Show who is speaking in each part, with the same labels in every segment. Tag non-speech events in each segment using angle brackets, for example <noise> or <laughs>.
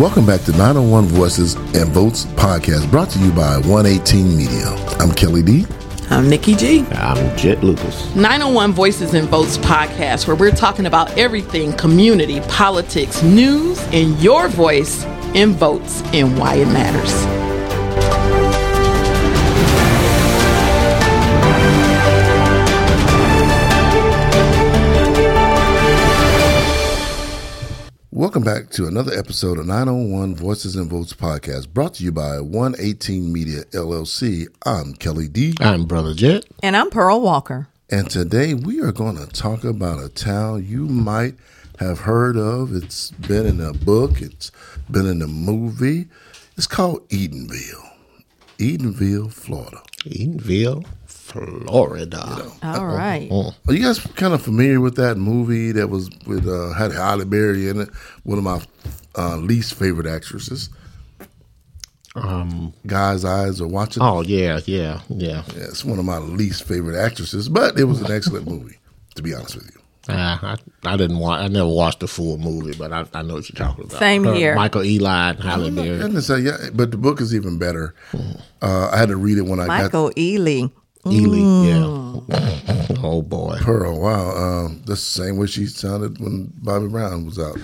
Speaker 1: Welcome back to 901 Voices and Votes podcast brought to you by 118 Media. I'm Kelly D.
Speaker 2: I'm Nikki G.
Speaker 3: I'm Jet Lucas.
Speaker 4: 901 Voices and Votes podcast, where we're talking about everything community, politics, news, and your voice in votes and why it matters.
Speaker 1: Welcome back to another episode of 901 Voices and Votes podcast brought to you by 118 Media LLC. I'm Kelly D.
Speaker 3: I'm Brother Jet.
Speaker 2: And I'm Pearl Walker.
Speaker 1: And today we are going to talk about a town you might have heard of. It's been in a book, it's been in a movie. It's called Eatonville, Eatonville, Florida.
Speaker 3: Eatonville, Florida. You know,
Speaker 2: All right.
Speaker 1: Are you guys kind of familiar with that movie that was with uh, had Halle Berry in it? One of my uh, least favorite actresses.
Speaker 3: Um,
Speaker 1: Guy's eyes are watching.
Speaker 3: Oh yeah, yeah, yeah.
Speaker 1: yeah. It's one of my least favorite actresses, but it was an excellent movie. To be honest with you.
Speaker 3: Uh, I, I didn't watch. I never watched the full movie, but I, I know what you're talking about.
Speaker 2: Same
Speaker 3: Her-
Speaker 2: here.
Speaker 3: Michael Ealy and Halle Berry.
Speaker 1: yeah, but the book is even better. Uh, I had to read it when I got
Speaker 2: Michael Ealy.
Speaker 3: Ealy, yeah. <laughs> Oh boy.
Speaker 1: Pearl. Wow, um, that's the same way she sounded when Bobby Brown was out.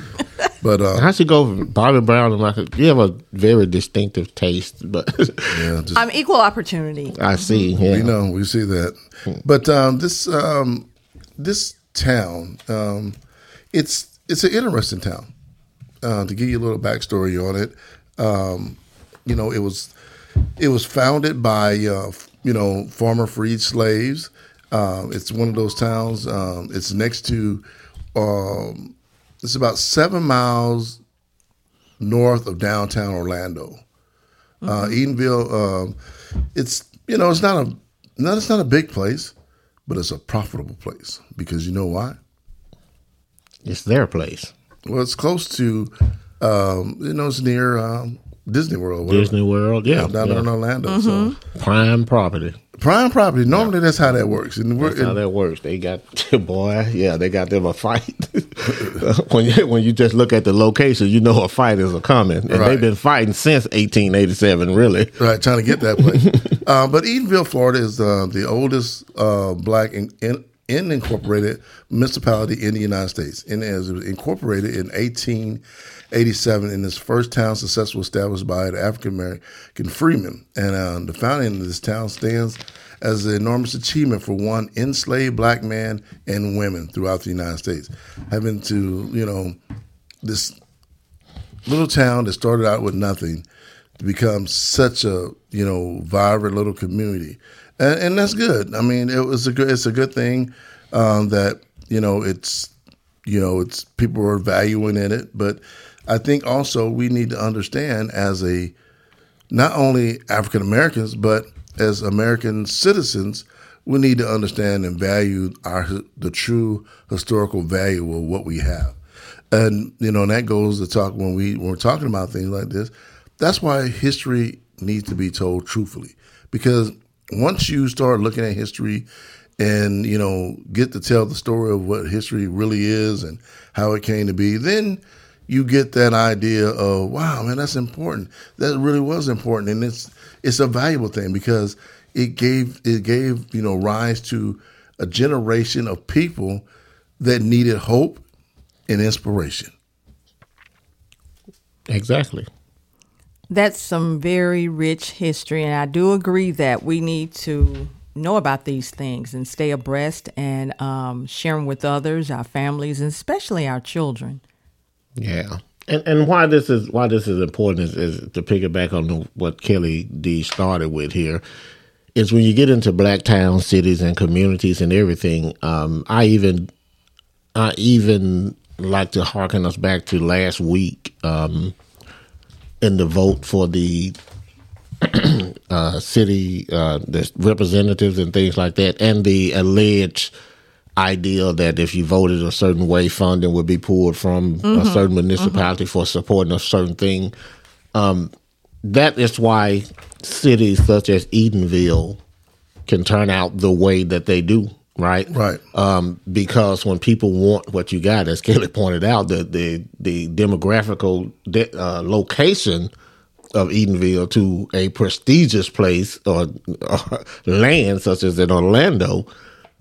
Speaker 1: But uh, <laughs>
Speaker 3: How'd you go from Bobby Brown and Michael? You have a very distinctive taste, but <laughs>
Speaker 1: yeah, just
Speaker 2: I'm equal opportunity.
Speaker 3: I see. Yeah.
Speaker 1: We know, we see that. But um, this um, this town, um, it's it's an interesting town. Uh, to give you a little backstory on it, um, you know, it was it was founded by uh, f- you know former freed slaves. Um, it's one of those towns. Um, it's next to. Um, it's about seven miles north of downtown Orlando. Uh, Eatonville. Um, it's you know it's not a not it's not a big place, but it's a profitable place because you know why?
Speaker 3: It's their place.
Speaker 1: Well, it's close to um, you know it's near um, Disney World, whatever,
Speaker 3: Disney World, yeah.
Speaker 1: down there in
Speaker 3: yeah.
Speaker 1: Orlando. So
Speaker 3: Prime property.
Speaker 1: prime property. Normally that's how that works. And we're
Speaker 3: That's how that works. They got <laughs> boy, yeah, they got them a fight. <laughs> when you when you just look at the location, you know a fight is a coming, and
Speaker 1: Right.
Speaker 3: they've been fighting since 1887. Really,
Speaker 1: right trying to get that place. <laughs> uh, but Eatonville, Florida, is uh, the oldest uh, black in, in, incorporated municipality in the United States, and as it was incorporated in 1887 in this first town successfully established by the African American freeman. And uh, the founding of this town stands as an enormous achievement for one enslaved black man and women throughout the United States, having to you know this little town that started out with nothing to become such a you know vibrant little community, and, and that's good. I mean, it was a good. It's a good thing um, that you know it's you know it's people are valuing in it, but I think also we need to understand as a not only African Americans but as American citizens. We need to understand and value our the true historical value of what we have and you know and that goes to talk when we when we're talking about things like this that's why history needs to be told truthfully because once you start looking at history and you know get to tell the story of what history really is and how it came to be then you get that idea of wow man that's important that really was important and it's it's a valuable thing because it gave it gave you know rise to a generation of people that needed hope and inspiration.
Speaker 3: exactly.
Speaker 2: That's some very rich history, and I do agree that we need to know about these things and stay abreast and um, share them with others, our families, and especially our children.
Speaker 3: Yeah. And and why this is why this is important is, is to pick it back on what Kelly D started with here is when you get into black town cities and communities and everything. Um, I even I even like to harken us back to last week um, in the vote for the <clears throat> uh, city uh, the representatives and things like that, and the alleged idea that if you voted a certain way, funding would be pulled from a certain municipality for supporting a certain thing. Um, that is why cities such as Eatonville can turn out the way that they do. right?
Speaker 1: Right.
Speaker 3: Um, because when people want what you got, as Kelly pointed out, the the the demographical de- uh, location of Eatonville to a prestigious place or, or <laughs> land such as in Orlando,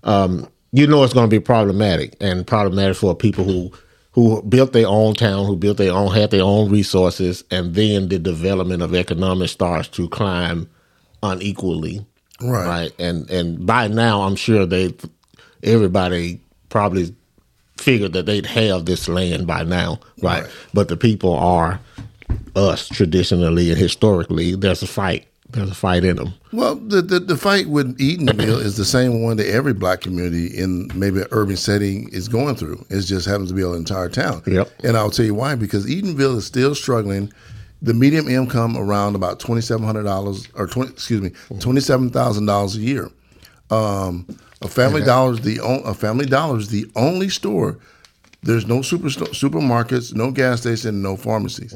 Speaker 3: um, you know it's going to be problematic and problematic for people who who built their own town, who built their own, had their own resources, and then the development of economic starts to climb unequally.
Speaker 1: Right.
Speaker 3: Right. And and by now, I'm sure they, everybody probably figured that they'd have this land by now. Right.
Speaker 1: Right.
Speaker 3: But the people are us traditionally and historically. There's a fight. There's a fight in them.
Speaker 1: Well, the, the the fight with Eatonville is the same one that every black community in maybe an urban setting is going through. It just happens to be an entire town.
Speaker 3: Yep.
Speaker 1: And I'll tell you why. Because Eatonville is still struggling. The median income around about twenty seven hundred dollars or twenty excuse me twenty seven thousand dollars a year. Um, a Family Dollar is the on, a Family Dollar is the only store. There's no super supermarkets, no gas station, no pharmacies.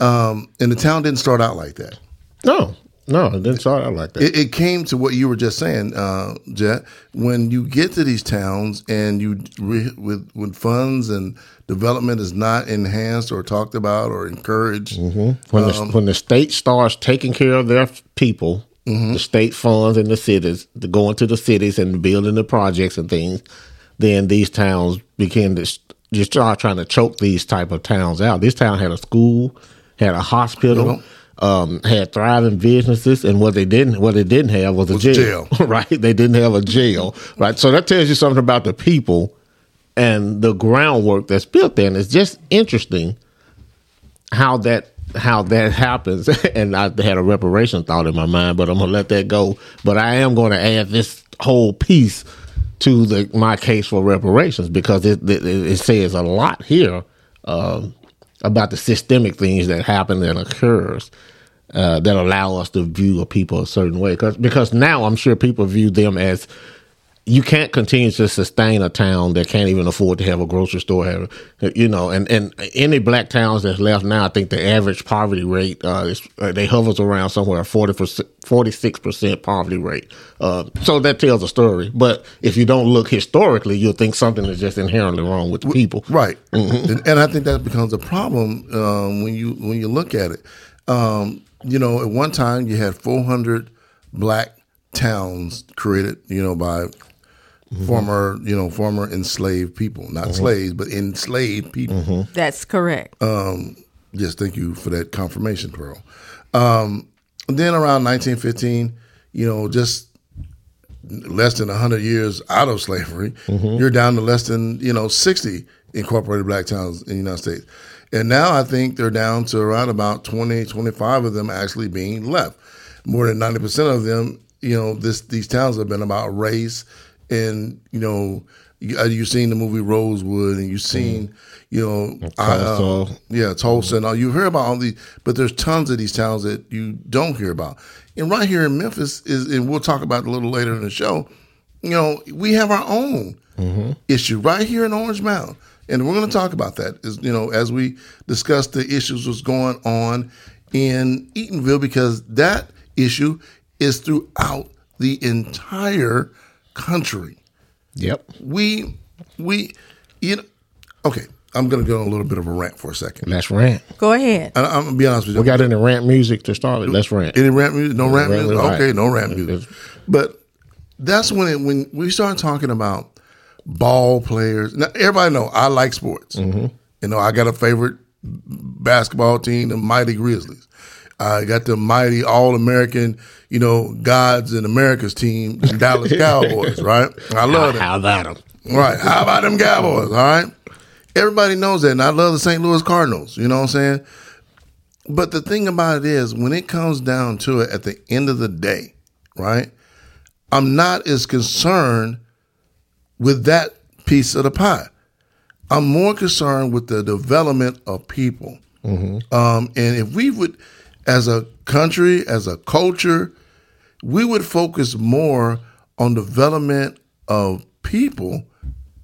Speaker 1: Um, and the town didn't start out like that.
Speaker 3: No, no, it didn't start out like that.
Speaker 1: It, it came to what you were just saying, uh, Jet. When you get to these towns and you re, with when funds and development is not enhanced or talked about or encouraged, mm-hmm.
Speaker 3: when the um, when the state starts taking care of their people, mm-hmm. the state funds and the cities, the going to the cities and building the projects and things, then these towns begin to just start trying to choke these type of towns out. This town had a school, had a hospital. Um, had thriving businesses, and what they didn't, what they didn't have was a
Speaker 1: Was
Speaker 3: jail,
Speaker 1: jail. <laughs>
Speaker 3: right? They didn't have a jail, right? So that tells you something about the people and the groundwork that's built there. And it's just interesting how that how that <laughs> happens. <laughs> and I had a reparation thought in my mind, but I'm gonna let that go. But I am going to add this whole piece to the my case for reparations because it it, it says a lot here um, about the systemic things that happen and occurs. Uh, that allow us to view people a certain way, because because now I'm sure people view them as you can't continue to sustain a town that can't even afford to have a grocery store. Have, you know, and, and any black towns that's left now, I think the average poverty rate uh, is uh, they hovers around somewhere 46 percent poverty rate. Uh, so that tells a story. But if you don't look historically, you'll think something is just inherently wrong with the people.
Speaker 1: right? And, and I think that becomes a problem um, when you when you look at it. Um, you know, at one time you had 400 black towns created. You know, by Mm-hmm. former you know former enslaved people, not mm-hmm. slaves, but enslaved people. Mm-hmm.
Speaker 2: That's correct.
Speaker 1: Um, yes, thank you for that confirmation, Pearl. Um, then around 1915, you know, just less than 100 years out of slavery, you're down to less than, you know, 60 incorporated black towns in the United States. And now I think they're down to around about 20, 25 of them actually being left. More than 90% of them, you know, this these towns have been about race and, you know, you, uh, you've seen the movie Rosewood and you've seen, you know, I, uh, yeah, Tulsa and all. You hear about all these, but there's tons of these towns that you don't hear about. And right here in Memphis is, and we'll talk about a little later in the show. You know, we have our own issue right here in Orange Mound, and we're going to talk about that. Is you know, as we discuss the issues that's going on in Eatonville, because that issue is throughout the entire country
Speaker 3: Yep.
Speaker 1: we we you know okay i'm gonna go on a little bit of a rant for a second
Speaker 3: Let's rant.
Speaker 2: Go ahead.
Speaker 1: I, i'm gonna be honest with you
Speaker 3: We got any rant music to start with? Let's rant.
Speaker 1: any rant music no rant
Speaker 3: rant
Speaker 1: music
Speaker 3: music,
Speaker 1: okay no rant music but that's when it, when we start talking about ball players now everybody know i like sports
Speaker 3: Mm-hmm.
Speaker 1: you know i got a favorite basketball team the mighty grizzlies i got the mighty all-american you know gods in america's team the <laughs> dallas cowboys right i love them
Speaker 3: How about them?
Speaker 1: Right. How about them Cowboys? All right. Everybody knows that. And I love the St. Louis Cardinals. You know what I'm saying? But the thing about it is, when it comes down to it at the end of the day, right? I'm not as concerned with that piece of the pie. I'm more concerned with the development of people. Um, and if we would, as a country, as a culture, we would focus more on development of people,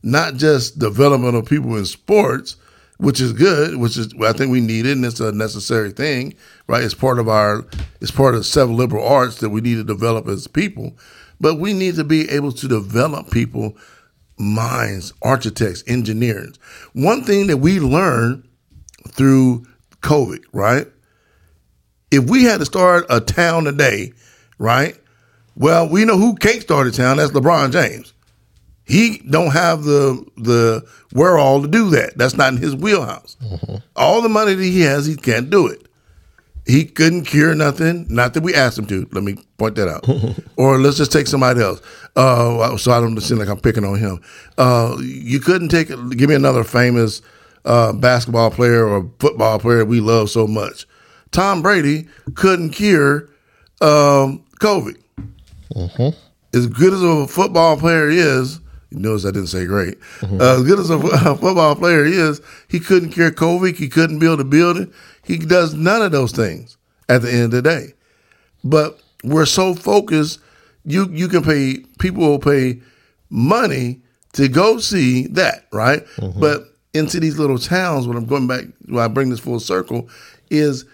Speaker 1: not just development of people in sports, which is good, which is I think we need it and it's a necessary thing, right? It's part of our it's part of several liberal arts that we need to develop as people. but we need to be able to develop people minds, architects, engineers. One thing that we learned through COVID, right? If we had to start a town today, right? Well, we know who can't start a town. That's LeBron James. He don't have the the all to do that. That's not in his wheelhouse. All the money that he has, he can't do it. He couldn't cure nothing. Not that we asked him to. Let me point that out. <laughs> or let's just take somebody else. Uh, so I don't seem like I'm picking on him. Uh, you couldn't take. Give me another famous uh, basketball player or football player we love so much. Tom Brady couldn't cure um, COVID. As good as a football player is, you notice I didn't say great. Uh, as good as a, <laughs> a football player is, he couldn't cure COVID. He couldn't build a building. He does none of those things at the end of the day. But we're so focused. You you can pay people will pay money to go see that, right? But into these little towns, when I'm going back, when I bring this full circle, is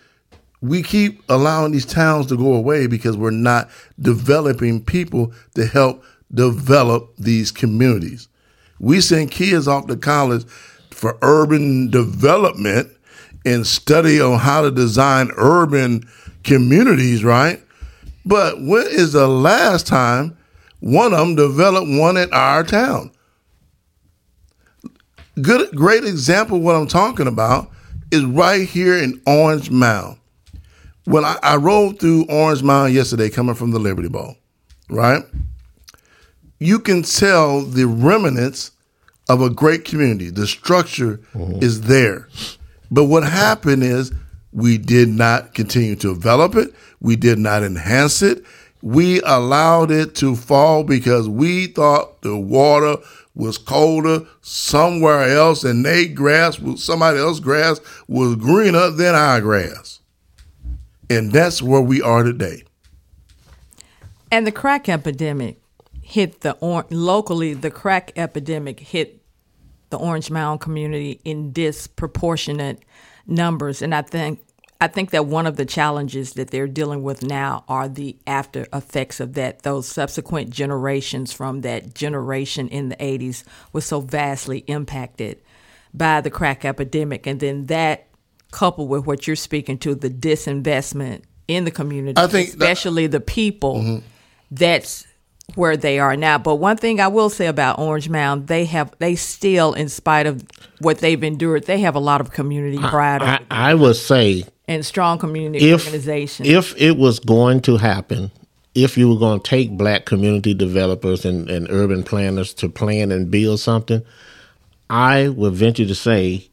Speaker 1: we keep allowing these towns to go away because we're not developing people to help develop these communities. We send kids off to college for urban development and study on how to design urban communities, right? But when is the last time one of them developed one in our town? Good, great example of what I'm talking about is right here in Orange Mound. When I, I rode through Orange Mound yesterday, coming from the Liberty Bowl, right? You can tell the remnants of a great community. The structure mm-hmm. is there. But what happened is we did not continue to develop it. We did not enhance it. We allowed it to fall because we thought the water was colder somewhere else and they grass was somebody else's grass was greener than our grass. And that's where we are today.
Speaker 2: And the crack epidemic hit the or- locally. The crack epidemic hit the Orange Mound community in disproportionate numbers, and I think I think that one of the challenges that they're dealing with now are the after effects of that. Those subsequent generations from that generation in the '80s was so vastly impacted by the crack epidemic, and then that coupled with what you're speaking to, the disinvestment in the community,
Speaker 1: I think that- Mm-hmm.
Speaker 2: especially the people. That's where they are now. But one thing I will say about Orange Mound, they have they still, in spite of what they've endured, they have a lot of community pride
Speaker 3: I, I would say
Speaker 2: and strong community
Speaker 3: if
Speaker 2: organization.
Speaker 3: if it was going to happen, if you were going to take black community developers and, and urban planners to plan and build something, I would venture to say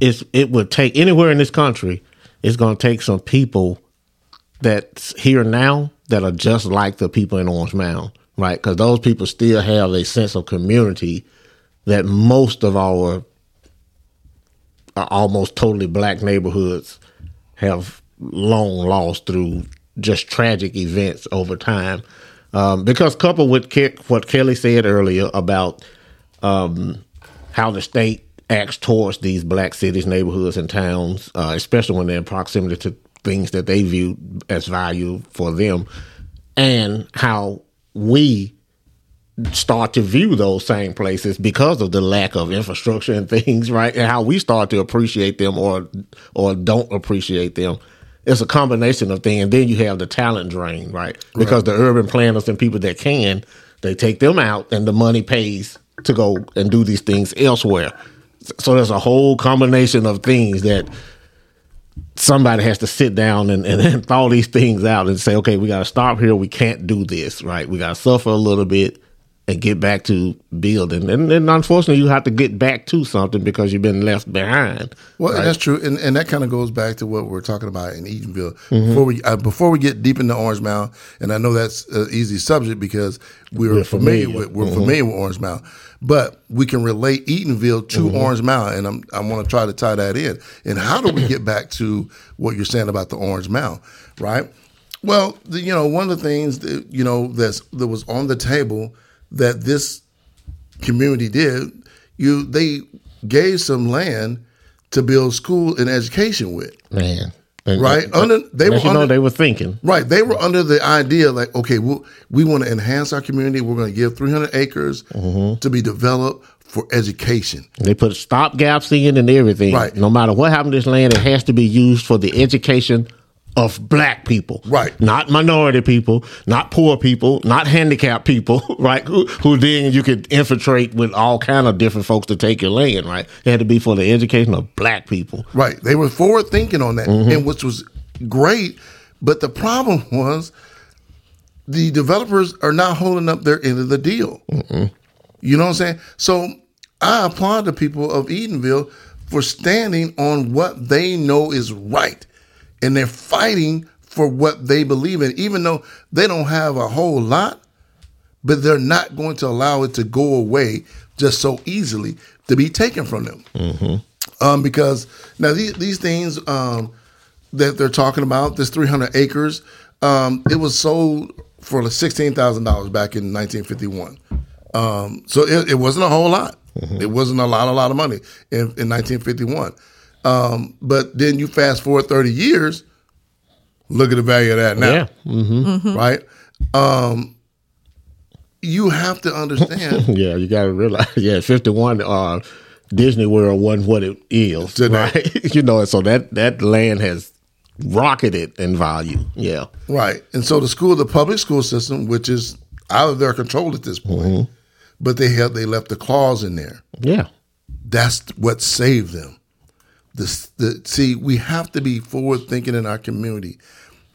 Speaker 3: it's it would take anywhere in this country, it's going to take some people that's here now that are just like the people in Orange Mound, right? Because those people still have a sense of community that most of our uh, almost totally black neighborhoods have long lost through just tragic events over time. Um, because coupled with Ke- what Kelly said earlier about um, how the state acts towards these black cities, neighborhoods, and towns, uh, especially when they're in proximity to things that they view as value for them, and how we start to view those same places because of the lack of infrastructure and things, <laughs> right? And how we start to appreciate them or or don't appreciate them. It's a combination of things. And then you have the talent drain, right? Because the urban planners and people that can, they take them out and the money pays to go and do these things elsewhere. So there's a whole combination of things that somebody has to sit down and, and, and <laughs> thaw these things out and say, okay, we got to stop here. We can't do this, right? We got to suffer a little bit and get back to building. And then unfortunately, you have to get back to something because you've been left behind.
Speaker 1: Well, that's true, and, and that kind of goes back to what we're talking about in Eatonville. Mm-hmm. Before we uh, before we get deep into Orange Mound, and I know that's an easy subject because we're,
Speaker 3: We're
Speaker 1: familiar,
Speaker 3: familiar.
Speaker 1: with we're mm-hmm. familiar with Orange Mound, but we can relate Eatonville to mm-hmm. Orange Mound, and I'm I want to try to tie that in. And how do we get back to what you're saying about the Orange Mound, right? Well, the, you know, one of the things that you know that's that was on the table that this community did, you they gave some land to build school and education with.
Speaker 3: Man, And-
Speaker 1: Right.
Speaker 3: and-
Speaker 1: Under- they were
Speaker 3: you know
Speaker 1: under-
Speaker 3: they were thinking.
Speaker 1: Right. They were under the idea like, okay, we we want to enhance our community. We're going to give 300 acres
Speaker 3: Mm-hmm.
Speaker 1: to be developed for education.
Speaker 3: They put stop gaps in and everything.
Speaker 1: Right.
Speaker 3: No matter what happened to this land, it has to be used for the education of black people.
Speaker 1: Right.
Speaker 3: Not minority people, not poor people, not handicapped people, <laughs> right? Who, who then you could infiltrate with all kind of different folks to take your land, right? It had to be for the education of black people.
Speaker 1: Right. They were forward thinking on that,
Speaker 3: Mm-hmm.
Speaker 1: and which was great. But the problem <laughs> was the developers are not holding up their end of the deal. You know what I'm saying? So I applaud the people of Eatonville for standing on what they know is right, and they're fighting for what they believe in, even though they don't have a whole lot. But they're not going to allow it to go away just so easily to be taken from them um, because now these these things um, that they're talking about, this 300 acres, um, it was sold for sixteen thousand dollars back in 1951. Um, so it, it wasn't a whole lot. It wasn't a lot, a lot of money in, in 1951. Um, but then you fast forward 30 years, look at the value of that now,
Speaker 3: Yeah. Mm-hmm.
Speaker 1: right? Um, you have to understand. <laughs>
Speaker 3: Yeah, you got to realize. <laughs> Yeah, fifty one. Uh, Disney World wasn't what it is,
Speaker 1: Today.
Speaker 3: right? <laughs> you know, so that that land has rocketed in value. Yeah,
Speaker 1: Right. And so the school, the public school system, which is out of their control at this point, but they have they left the clause in there.
Speaker 3: yeah,
Speaker 1: That's what saved them. This the see, we have to be forward thinking in our community.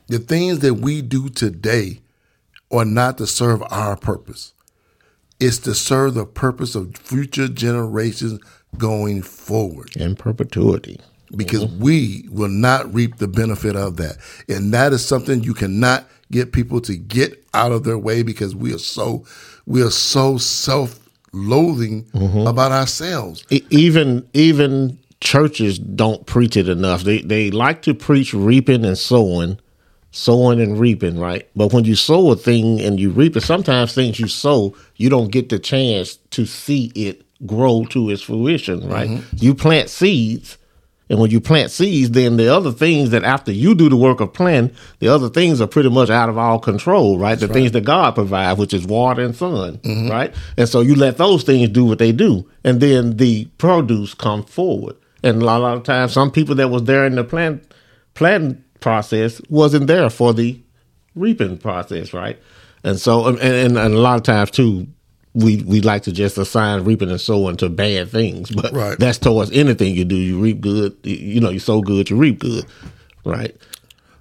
Speaker 1: The things that we do today are not to serve our purpose. It's to serve the purpose of future generations going forward
Speaker 3: in perpetuity.
Speaker 1: because mm-hmm. we will not reap the benefit of that. And that is something you cannot get people to get out of their way because we are so we are so self-loathing mm-hmm. about ourselves.
Speaker 3: E- even even churches don't preach it enough. They they like to preach reaping and sowing, sowing and reaping, right? But when you sow a thing and you reap it, sometimes things you sow, you don't get the chance to see it grow to its fruition, right? Mm-hmm. You plant seeds. And when you plant seeds, then the other things that after you do the work of planting, the other things are pretty much out of our control, right? the things that God provides, which is water and sun, mm-hmm. right? And so you let those things do what they do, and then the produce come forward. And a lot, a lot of times, some people that was there in the plant planting process wasn't there for the reaping process, right? And so, and, and, and a lot of times too, we we like to just assign reaping and sowing to bad things, but
Speaker 1: Right.
Speaker 3: that's towards anything you do. You reap good, you, you know, you sow good, you reap good, right?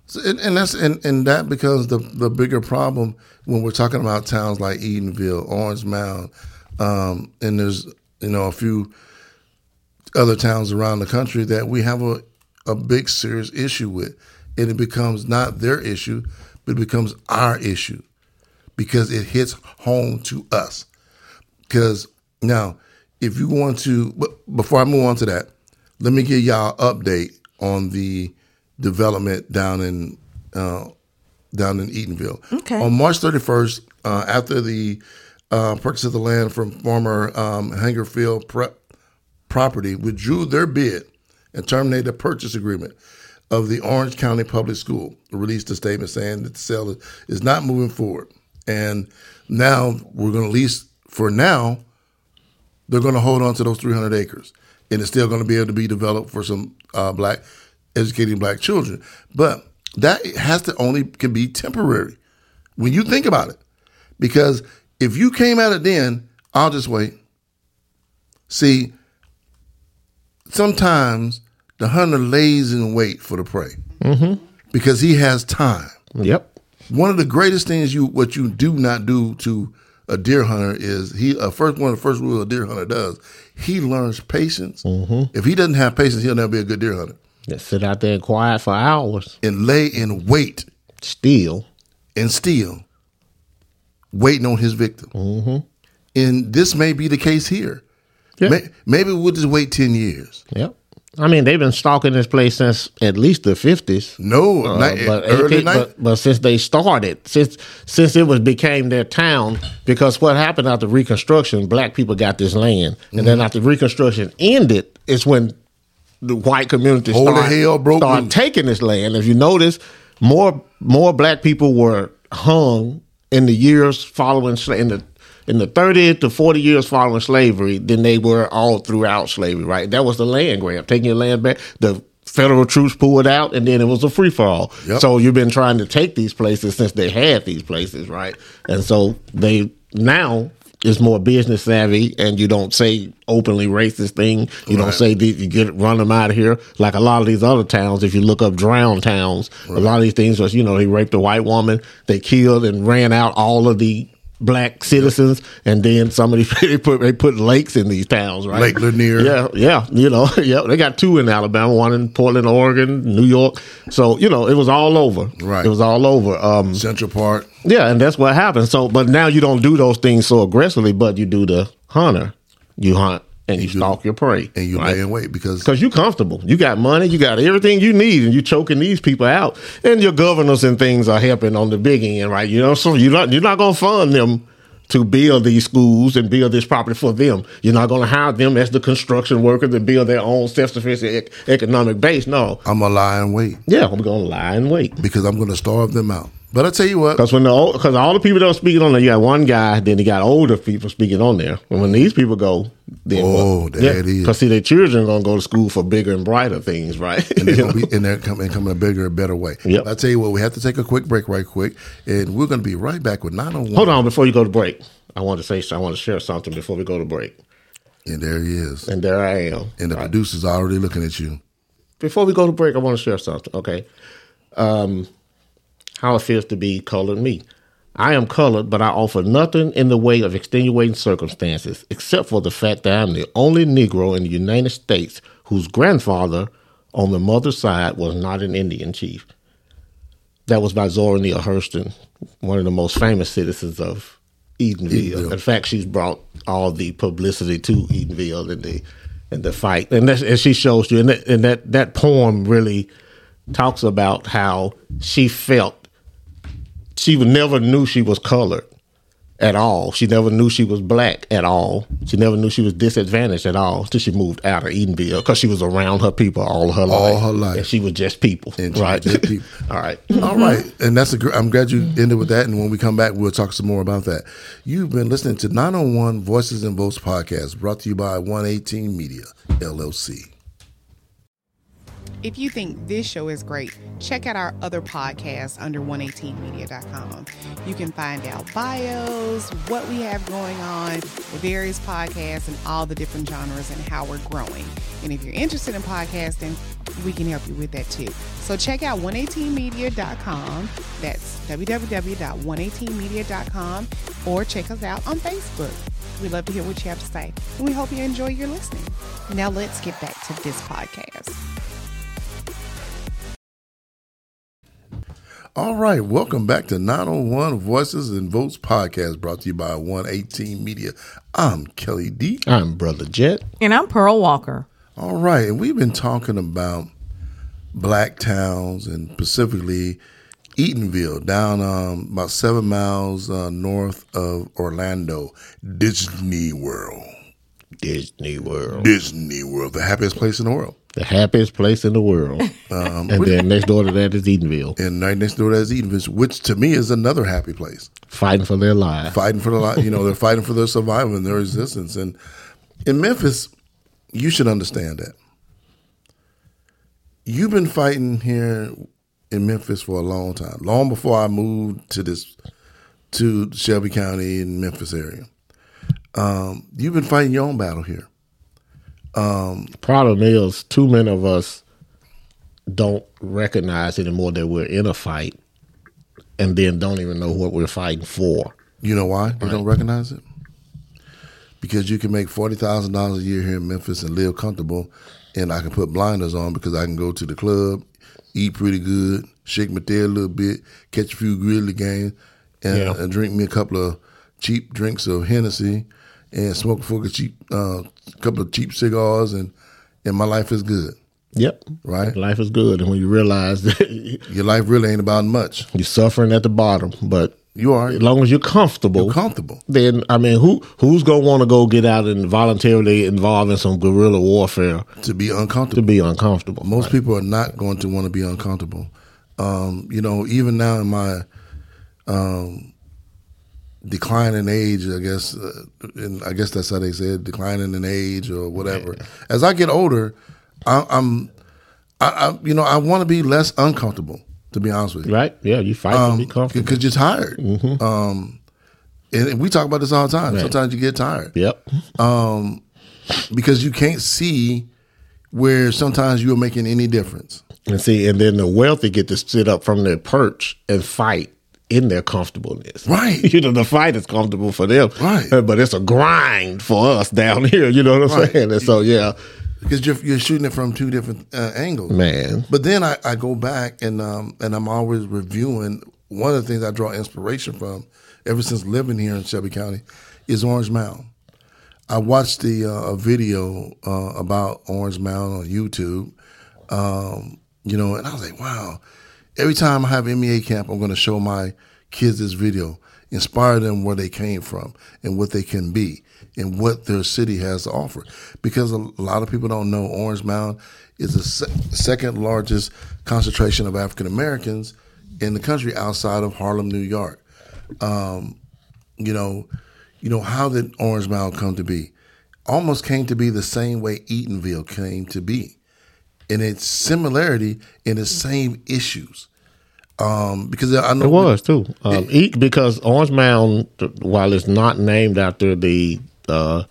Speaker 1: So, and, and that's and, and that becomes the the bigger problem when we're talking about towns like Eatonville, Orange Mound, um, and there's you know a few other towns around the country that we have a a big serious issue with, and it becomes not their issue, but it becomes our issue because it hits home to us. Because now, if you want to, but before I move on to that, let me give y'all an update on the development down in uh, down in Eatonville.
Speaker 2: Okay.
Speaker 1: On March 31st, uh, after the uh, purchase of the land from former um, Hungerford Prep property withdrew their bid and terminated the purchase agreement of the Orange County Public School. Released a statement saying that the sale is, not moving forward. And now we're going to lease, for now, they're going to hold on to those 300 acres. And it's still going to be able to be developed for some uh, black, educating black children. But that has to only can be temporary when you think about it. Because if you came at it then, I'll just wait. See, sometimes the hunter lays in wait for the prey mm-hmm. because he has time.
Speaker 3: Yep.
Speaker 1: One of the greatest things you what you do not do to a deer hunter is he uh, first one of the first rules a deer hunter does he learns patience. Mm-hmm. If he doesn't have patience, he'll never be a good deer hunter.
Speaker 3: Just sit out there and quiet for hours,
Speaker 1: And lay in wait
Speaker 3: still.
Speaker 1: and still waiting on his victim. Mm-hmm. And this may be the case here.
Speaker 3: Yeah.
Speaker 1: May, maybe we'll just wait ten years.
Speaker 3: Yep. I mean, they've been stalking this place since at least the fifties.
Speaker 1: No,
Speaker 3: Uh,
Speaker 1: not,
Speaker 3: but,
Speaker 1: early
Speaker 3: 18 but but since they started, since since it was became their town, because what happened after Reconstruction, black people got this land, and then after Reconstruction ended, it's when the white community
Speaker 1: Holy
Speaker 3: start,
Speaker 1: hell broke
Speaker 3: start
Speaker 1: loose.
Speaker 3: taking this land. If you notice, more more black people were hung in the years following in the in the 30 to 40 years following slavery than they were all throughout slavery, right? That was the land grab, taking your land back. The federal troops pulled out, and then it was a free for all.
Speaker 1: Yep.
Speaker 3: So you've been trying to take these places since they had these places, right? And so they now is more business savvy, and you don't say openly racist thing. You don't say that you get run them out of here like a lot of these other towns. If you look up drown towns, a lot of these things was you know they raped a white woman, they killed and ran out all of the black citizens, and then some of these <laughs> they put they put lakes in these towns, right?
Speaker 1: Lake Lanier.
Speaker 3: Yeah, yeah, you know, <laughs> yeah. They got two in Alabama, one in Portland, Oregon, New York. So you know, it was all over.
Speaker 1: Right.
Speaker 3: it was all over. Um,
Speaker 1: Central Park.
Speaker 3: yeah, and that's what happened. So, but now you don't do those things so aggressively, but you do the hunter. You hunt and you, stalk your prey,
Speaker 1: and you
Speaker 3: right?
Speaker 1: lay in wait because
Speaker 3: because you comfortable. You got money, you got everything you need, and you're choking these people out. And your governors and things are helping on the big end, right? You know, so you're not you're not gonna fund them to build these schools and build this property for them. You're not gonna hire them as the construction worker to build their own self sufficient ec- economic base. No.
Speaker 1: I'm gonna lie and wait
Speaker 3: Yeah, I'm gonna lie and wait.
Speaker 1: because I'm gonna starve them out. But I tell you what,
Speaker 3: Because when the because all the people that are speaking on there, you got one guy, then you got older people speaking on there. And when these people go, then
Speaker 1: Oh, there it is.
Speaker 3: Because see, their children are gonna go to school for bigger and brighter things, right?
Speaker 1: and they're be <laughs> and they're coming coming a bigger and better way.
Speaker 3: Yep.
Speaker 1: I tell you what, we have to take a quick break right quick, and we're gonna be right back with 901.
Speaker 3: Hold on, before you go to break, I want to say I want to share something before we go to break.
Speaker 1: And there he is.
Speaker 3: And there I am.
Speaker 1: And the producer's are already looking at you.
Speaker 3: Before we go to break, I want to share something. Okay, um, how it feels to be colored me. I am colored, but I offer nothing in the way of extenuating circumstances, except for the fact that I'm the only Negro in the United States whose grandfather on the mother's side was not an Indian chief. That was by Zora Neale Hurston, one of the most famous citizens of Eatonville.
Speaker 1: Eatonville.
Speaker 3: In fact, she's brought all the publicity to Eatonville in the in the fight, and, that's, and she shows you, and that, and that that poem really talks about how she felt. She never knew she was colored at all. She never knew she was black at all. She never knew she was disadvantaged at all until she moved out of Eatonville because she was around her people all her life.
Speaker 1: All her life.
Speaker 3: and she was just people,
Speaker 1: And
Speaker 3: right?
Speaker 1: just people. <laughs>
Speaker 3: all right.
Speaker 1: All right, and that's a. gr- I'm glad you ended with that. And when we come back, we'll talk some more about that. You've been listening to 901 Voices and Votes podcast, brought to you by 118 Media LLC.
Speaker 5: If you think this show is great, check out our other podcasts under 118media.com. You can find out bios, what we have going on, the various podcasts, and all the different genres and how we're growing. And if you're interested in podcasting, we can help you with that too. So check out 118media.com. That's www.118media.com or check us out on Facebook. We love to hear what you have to say. And we hope you enjoy your listening. Now let's get back to this podcast.
Speaker 1: All right, welcome back to 901 Voices and Votes podcast, brought to you by 118 Media. I'm Kelly D.
Speaker 3: I'm Brother Jet.
Speaker 2: And I'm Pearl Walker.
Speaker 1: All right, and we've been talking about black towns and specifically Eatonville, down um, about seven miles uh, north of Orlando, Disney World.
Speaker 3: Disney World.
Speaker 1: Disney World, the happiest place in the world.
Speaker 3: The happiest place in the world. and then next door to that is Eatonville.
Speaker 1: And right next door to that is Eatonville, which to me is another happy place.
Speaker 3: Fighting for their lives.
Speaker 1: Fighting for the li You know, they're fighting for their survival and their existence. And in Memphis, you should understand that. You've been fighting here in Memphis for a long time, long before I moved to this to Shelby County and Memphis area. Um, you've been fighting your own battle here.
Speaker 3: Um, Problem is, too many of us don't recognize anymore that we're in a fight and then don't even know what we're fighting for.
Speaker 1: You know why they don't recognize it? Because you can make forty thousand dollars a year here in Memphis and live comfortable, and I can put blinders on because I can go to the club, eat pretty good, shake my tail a little bit, catch a few grizzly games, and,
Speaker 3: Yeah.
Speaker 1: and drink me a couple of cheap drinks of Hennessy, and smoke a couple of cheap, uh, couple of cheap cigars, and and my life is good.
Speaker 3: Yep.
Speaker 1: Right.
Speaker 3: Life is good. And when you realize that <laughs>
Speaker 1: Your life really ain't about much.
Speaker 3: you're suffering at the bottom, but
Speaker 1: You are.
Speaker 3: As long as you're comfortable,
Speaker 1: You're comfortable.
Speaker 3: then I mean, who who's gonna want to go get out and voluntarily involve in some guerrilla warfare
Speaker 1: to be uncomfortable?
Speaker 3: to be uncomfortable?
Speaker 1: Most people are not going to want to be uncomfortable. Um, you know, even now in my um, decline in age, I guess, uh, and I guess that's how they said declining in age or whatever. As I get older, I, I'm, I, I, you know, I want to be less uncomfortable. To be honest with you,
Speaker 3: right? Yeah, you fight
Speaker 1: Um,
Speaker 3: to be comfortable.
Speaker 1: because you're tired. Um, and we talk about this all the time. Sometimes you get tired
Speaker 3: Yep.
Speaker 1: Um, because you can't see where sometimes you're making any difference.
Speaker 3: And see, and then the wealthy get to sit up from their perch and fight in their comfortableness.
Speaker 1: Right. <laughs>
Speaker 3: You know, the fight is comfortable for them.
Speaker 1: Right. <laughs>
Speaker 3: But it's a grind for us down <laughs> here. You know what I'm
Speaker 1: Right.
Speaker 3: saying? And so, yeah,
Speaker 1: because you're, you're shooting it from two different uh, angles.
Speaker 3: man.
Speaker 1: But then I, I go back and um, and I'm always reviewing. One of the things I draw inspiration from, ever since living here in Shelby County, is Orange Mound. I watched the uh, a video uh, about Orange Mound on YouTube, um, you know, and I was like, wow. Every time I have MEA camp, I'm going to show my kids this video, inspire them where they came from and what they can be and what their city has to offer. Because a lot of people don't know Orange Mound is the se- second largest concentration of African Americans in the country outside of Harlem, New York. Um, you know, you know how did Orange Mound come to be? Almost came to be the same way Eatonville came to be, in its similarity in the same issues. Um, because I know
Speaker 3: It was too. Um, eat because Orange Mound, while it's not named after the uh,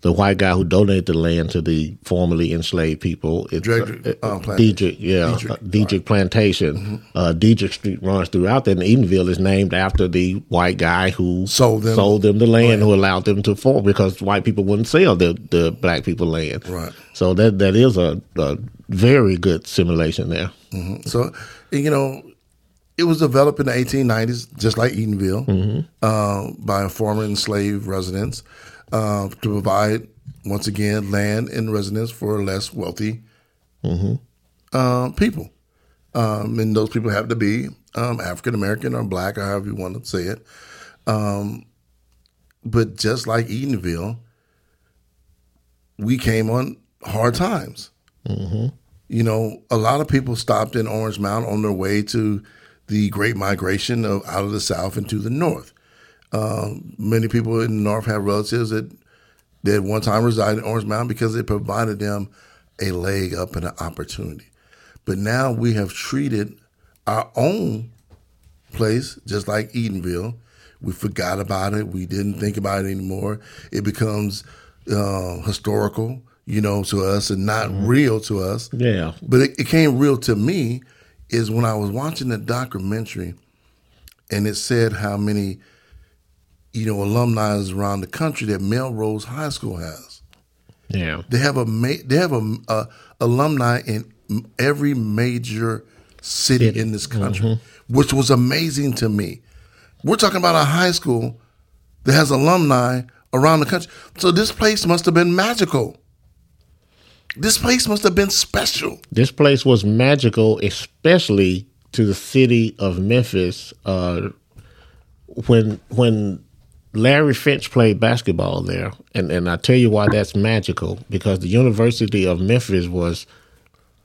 Speaker 3: the white guy who donated the land to the formerly enslaved people, it's
Speaker 1: Dredrick,
Speaker 3: uh,
Speaker 1: um, plantation.
Speaker 3: Diedrich, yeah,
Speaker 1: Diedrich,
Speaker 3: uh, Diedrich Plantation. Uh, Diedrich Street runs throughout there, and Eatonville is named after the white guy who
Speaker 1: Sold them.
Speaker 3: sold them the land, who allowed them to form because white people wouldn't sell the the black people land.
Speaker 1: Right.
Speaker 3: So that that is a, a very good simulation there.
Speaker 1: So, you know, it was developed in the 1890s, just like Eatonville, uh, by former enslaved residents uh, to provide, once again, land and residence for less wealthy uh, people. Um, and those people have to be um, African American or black, or however you want to say it. Um, but just like Eatonville, we came on hard times you know, a lot of people stopped in Orange Mound on their way to the Great Migration of out of the South into the North. Um, many people in the North have relatives that that one time resided in Orange Mound because it provided them a leg up and an opportunity. But now we have treated our own place just like Eatonville. We forgot about it. We didn't think about it anymore. It becomes uh, historical, you know, to us and not mm-hmm. real to us.
Speaker 3: Yeah.
Speaker 1: But it, it came real to me is when I was watching the documentary and it said how many, you know, alumni around the country that Melrose High School has.
Speaker 3: Yeah.
Speaker 1: They have a they have a, a alumni in every major city in this country, mm-hmm. which was amazing to me. We're talking about a high school that has alumni around the country. So this place must have been magical. This place must have been special.
Speaker 3: This place was magical, especially to the city of Memphis. Uh, when when Larry Finch played basketball there, and and I tell you why that's magical because the University of Memphis was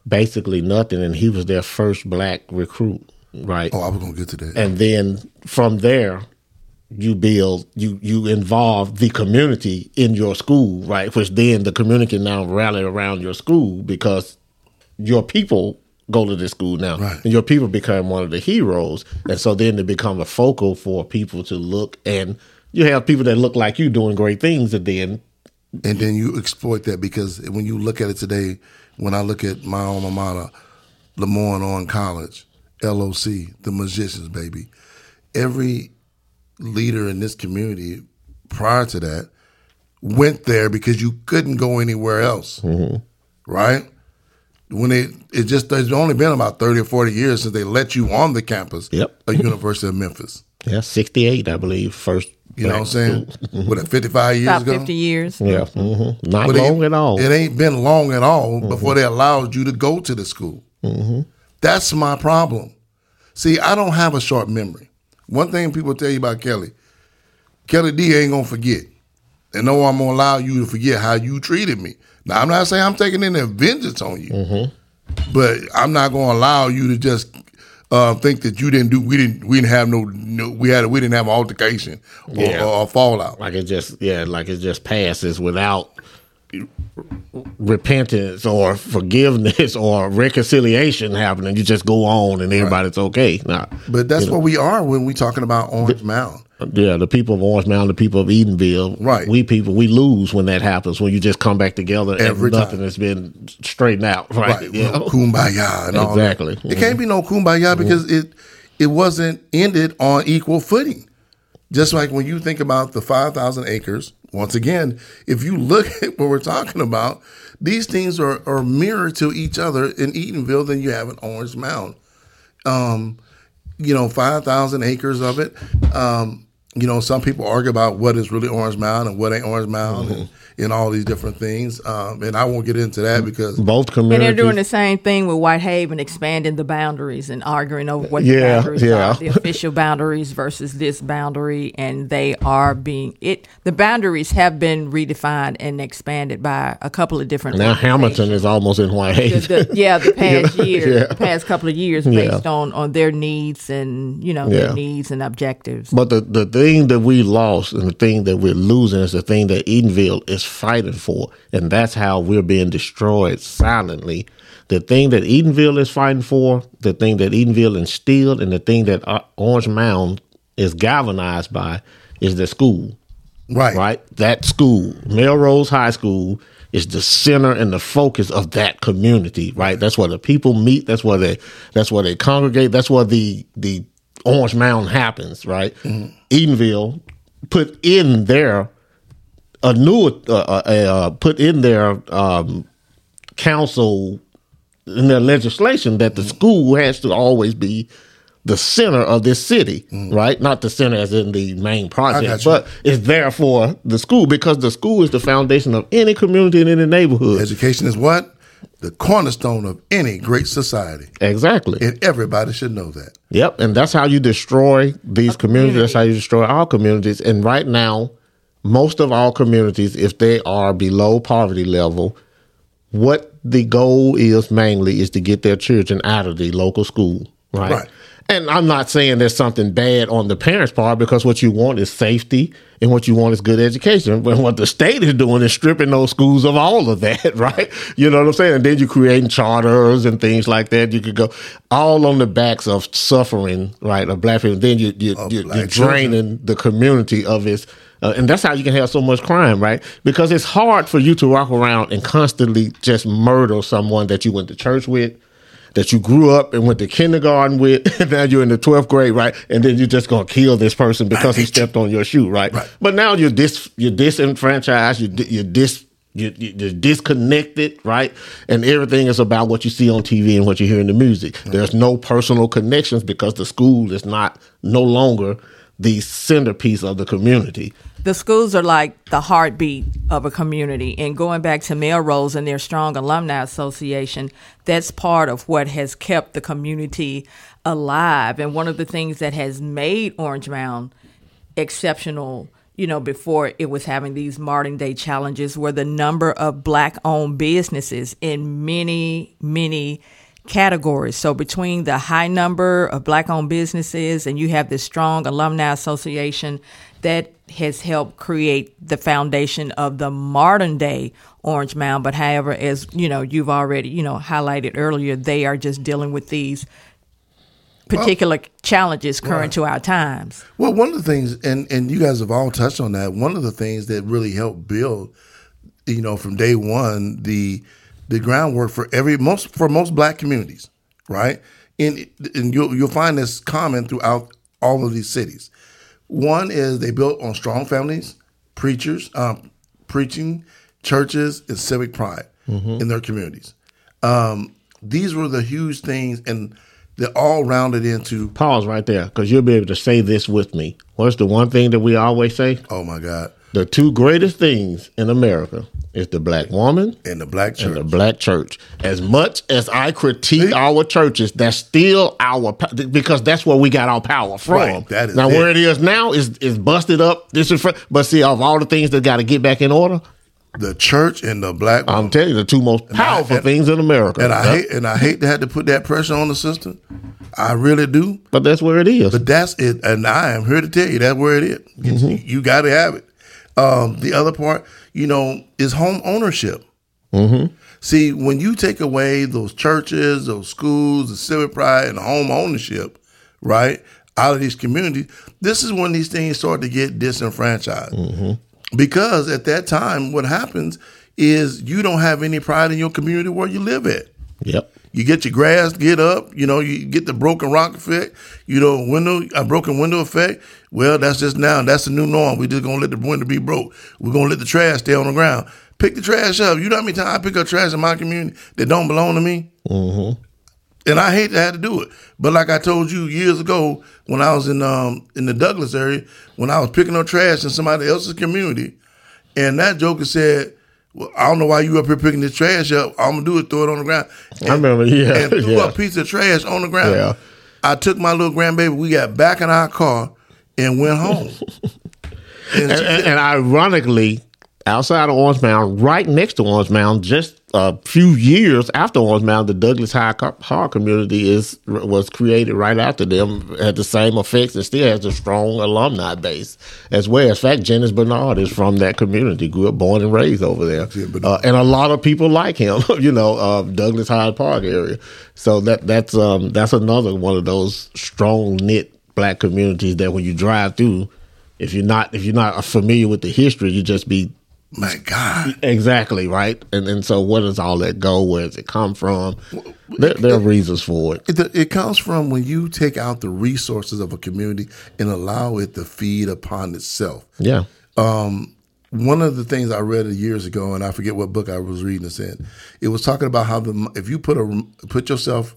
Speaker 3: basically nothing, and he was their first black recruit, right?
Speaker 1: Oh, I was gonna get to that.
Speaker 3: and then from there you build you you involve the community in your school right? Which then the community now rally around your school because your people go to this school now.
Speaker 1: Right.
Speaker 3: and your people become one of the heroes. And so then they become a focal for people to look and you have people that look like you doing great things and then
Speaker 1: and then you exploit that because when you look at it today, when I look at my alma mater, LeMoyne-Owen College, LOC, the Magicians, baby, every leader in this community prior to that went there because you couldn't go anywhere else, mm-hmm. right? When it it just there's only been about thirty or forty years since they let you on the campus
Speaker 3: Yep.
Speaker 1: of University of Memphis.
Speaker 3: yeah 68 i believe first
Speaker 1: You know what I'm saying? What, 55 years
Speaker 2: About
Speaker 1: ago?
Speaker 2: 50 years.
Speaker 3: yeah hmm not
Speaker 1: But
Speaker 3: long
Speaker 1: it,
Speaker 3: at all
Speaker 1: It ain't been long at all mm-hmm. before they allowed you to go to the school. Mm-hmm. That's my problem. See, I don't have a short memory. One thing people tell you about Kelly, Kelly D ain't gonna forget. And no, I'm gonna allow you to forget how you treated me. Now I'm not saying I'm taking any vengeance on you, but I'm not gonna allow you to just uh, think that you didn't do. We didn't. We didn't have no. no we had. We didn't have an altercation or,
Speaker 3: Yeah.
Speaker 1: or, fallout.
Speaker 3: Like it just yeah, like it just passes without repentance or forgiveness or reconciliation happening. You just go on and everybody's okay. Nah,
Speaker 1: But that's
Speaker 3: you know,
Speaker 1: what we are when we talking about Orange Mound.
Speaker 3: yeah, the people of Orange Mound, the people of Eatonville,
Speaker 1: Right.
Speaker 3: We people we lose when that happens when you just come back together
Speaker 1: Every
Speaker 3: and nothing
Speaker 1: time.
Speaker 3: has been straightened out, right?
Speaker 1: right?
Speaker 3: You know?
Speaker 1: Kumbaya and all.
Speaker 3: Exactly. Mm-hmm.
Speaker 1: It can't be no kumbaya because it it wasn't ended on equal footing. Just like when you think about the five thousand acres, once again, if you look <laughs> at what we're talking about, these things are, are mirrored to each other in Eatonville than you have in Orange Mound. Um, you know, five thousand acres of it. Um, you know, some people argue about what is really Orange Mound and what ain't Orange Mound and, and all these different things. Um, and I won't get into that because
Speaker 3: Both
Speaker 2: And
Speaker 3: communities.
Speaker 2: they're doing the same thing with Whitehaven, expanding the boundaries and arguing over what
Speaker 3: Yeah,
Speaker 2: the boundaries
Speaker 3: yeah.
Speaker 2: are, the official boundaries versus this boundary, and they are being it. The boundaries have been redefined and expanded by a couple of different.
Speaker 3: now Hamilton is almost in
Speaker 2: the,
Speaker 3: Whitehaven.
Speaker 2: the, yeah, the <laughs> past year,
Speaker 3: yeah.
Speaker 2: the past couple of years,
Speaker 3: Yeah.
Speaker 2: based on on their needs and you know
Speaker 3: Yeah.
Speaker 2: their needs and objectives.
Speaker 3: But the, the thing that we lost and the thing that we're losing is the thing that Eatonville is fighting for. And that's how we're being destroyed silently. The thing that Eatonville is fighting for, the thing that Eatonville instilled, and the thing that uh, Orange Mound is galvanized by is the school.
Speaker 1: right,
Speaker 3: Right? That school, Melrose High School, is the center and the focus of that community, right? That's where the people meet. That's where they. That's where they congregate. That's where the the Orange Mound happens, right? Eatonville put in there a new uh, uh, uh, put in their um, council in their legislation that the school has to always be the center of this city, right? Not the center as in the main project, but it's there for the school because the school is the foundation of any community and any neighborhood.
Speaker 1: Education is what? The cornerstone of any great society.
Speaker 3: Exactly.
Speaker 1: And everybody should know that.
Speaker 3: Yep, and that's how you destroy these communities. That's how you destroy our communities. And right now, most of our communities, if they are below poverty level, what the goal is mainly is to get their children out of the local school, right?
Speaker 1: Right.
Speaker 3: And I'm not saying there's something bad on the parents' part because what you want is safety and what you want is good education. But what the state is doing is stripping those schools of all of that, <laughs> right? You know what I'm saying? And then you're creating charters and things like that. You could go all on the backs of suffering, right, of black people. Then you, you, you, you're draining the community of its. Uh, and that's how you can have so much crime, right? Because it's hard for you to walk around and constantly just murder someone that you went to church with, that you grew up and went to kindergarten with, <laughs> and now you're in the 12th grade, right? And then you're just gonna kill this person because he stepped on your shoe, right?
Speaker 1: Right.
Speaker 3: But now you're dis you're disenfranchised, you're you're dis you- you- you're disconnected, right? And everything is about what you see on TV and what you hear in the music. There's no personal connections because the school is not no longer the centerpiece of the community.
Speaker 2: The schools are like the heartbeat of a community. And going back to Melrose and their strong alumni association, that's part of what has kept the community alive. And one of the things that has made Orange Mound exceptional, you know, before it was having these modern day challenges were the number of black owned businesses in many, many categories. So between the high number of black owned businesses and you have this strong alumni association that has helped create the foundation of the modern day Orange Mound. But however, as you know, you've already, you know, highlighted earlier, they are just dealing with these particular challenges current to our times.
Speaker 1: Well, one of the things, and, and you guys have all touched on that, one of the things that really helped build, you know, from day one, the the groundwork for every most for most black communities, right? And and you'll you'll find this common throughout all of these cities. One is they built on strong families, preachers, um, preaching, churches, and civic pride in their communities. Um, these were the huge things, and they're all rounded into.
Speaker 3: Pause right there, because you'll be able to say this with me. What's the one thing that we always say?
Speaker 1: Oh my God!
Speaker 3: The two greatest things in America It's the black woman
Speaker 1: and the black church.
Speaker 3: and the black church. As much as I critique our churches, that's still our because that's where we got our power from.
Speaker 1: Right, that is
Speaker 3: now
Speaker 1: it.
Speaker 3: where it is now is is busted up. This is fr- but see of all the things that got to get back in order.
Speaker 1: the church and the black
Speaker 3: I'm
Speaker 1: woman.
Speaker 3: telling you, the two most powerful
Speaker 1: and-
Speaker 3: things in America.
Speaker 1: and I
Speaker 3: Yep.
Speaker 1: hate and I hate to have to put that pressure on the system. I really do.
Speaker 3: but that's where it is.
Speaker 1: But that's it, and I am here to tell you that's where it is.
Speaker 3: Mm-hmm.
Speaker 1: You got to have it. Um, the other part, you know, is home ownership.
Speaker 3: Mm-hmm.
Speaker 1: See, when you take away those churches, those schools, the civic pride, and home ownership, right, out of these communities, this is when these things start to get disenfranchised.
Speaker 3: Mm-hmm.
Speaker 1: Because at that time, what happens is you don't have any pride in your community where you live at.
Speaker 3: Yep.
Speaker 1: You get your grass, get up. You know, you get the broken rock effect. You know, window a broken window effect. Well, that's just now. That's the new norm. We just gonna let the window be broke. We're gonna let the trash stay on the ground. Pick the trash up. You know how many times I pick up trash in my community that don't belong to me? Mm-hmm. And I hate to have to do it. But like I told you years ago, when I was in um in the Douglas area, when I was picking up trash in somebody else's community, and that joker said. Well, I don't know why you up here picking this trash up. All I'm gonna do is throw it on the ground.
Speaker 3: I remember, yeah,
Speaker 1: and threw
Speaker 3: yeah.
Speaker 1: a piece of trash on the ground.
Speaker 3: Yeah.
Speaker 1: I took my little grandbaby. We got back in our car and went home. and <laughs>
Speaker 3: and, and, and ironically, outside of Orange Mound, right next to Orange Mound, just a few years after Orange Mound, the Douglas Hyde Park community is was created right after them, had the same effects, and still has a strong alumni base as well. In fact, Janice Bernard is from that community, grew up, born and raised over there, uh, and a lot of people like him. <laughs> You know, uh, Douglas Hyde Park area. So that that's um, that's another one of those strong knit black communities that when you drive through, if you're not if you're not familiar with the history, you just be
Speaker 1: my God.
Speaker 3: exactly right. And and so where does all that go? Where does it come from? There, there are reasons for it.
Speaker 1: It, it comes from when you take out the resources of a community and allow it to feed upon itself.
Speaker 3: Yeah.
Speaker 1: um, one of the things I read years ago, and I forget what book I was reading this in. It was talking about how the if you put a put yourself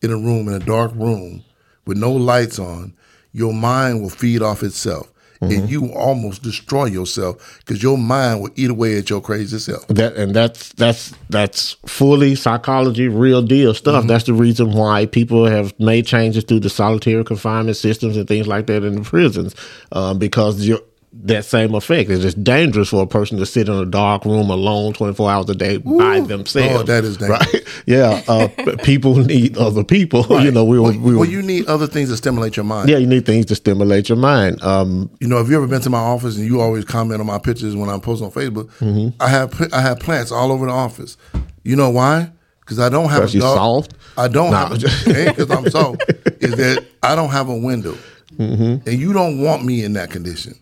Speaker 1: in a room in a dark room with no lights on, your mind will feed off itself, and you almost destroy yourself because your mind will eat away at your crazy self.
Speaker 3: That and that's that's that's fully psychology, real deal stuff. That's the reason why people have made changes to the solitary confinement systems and things like that in the prisons, um, because you're that same effect. It's just dangerous for a person to sit in a dark room alone, twenty four hours a day by themselves.
Speaker 1: Oh, that is dangerous.
Speaker 3: right. <laughs> Yeah, uh, people need other people. <laughs> You know, we were,
Speaker 1: Well,
Speaker 3: we were
Speaker 1: well, you need other things to stimulate your mind.
Speaker 3: yeah, you need things to stimulate your mind. Um,
Speaker 1: You know, have you ever been to my office and you always comment on my pictures when I'm posting on Facebook?
Speaker 3: Mm-hmm.
Speaker 1: I have I have plants all over the office. You know why? Because I don't have a dog-
Speaker 3: soft?
Speaker 1: I don't
Speaker 3: Nah.
Speaker 1: have because I'm soft. <laughs> Is that I don't have a window,
Speaker 3: Mm-hmm.
Speaker 1: and you don't want me in that condition.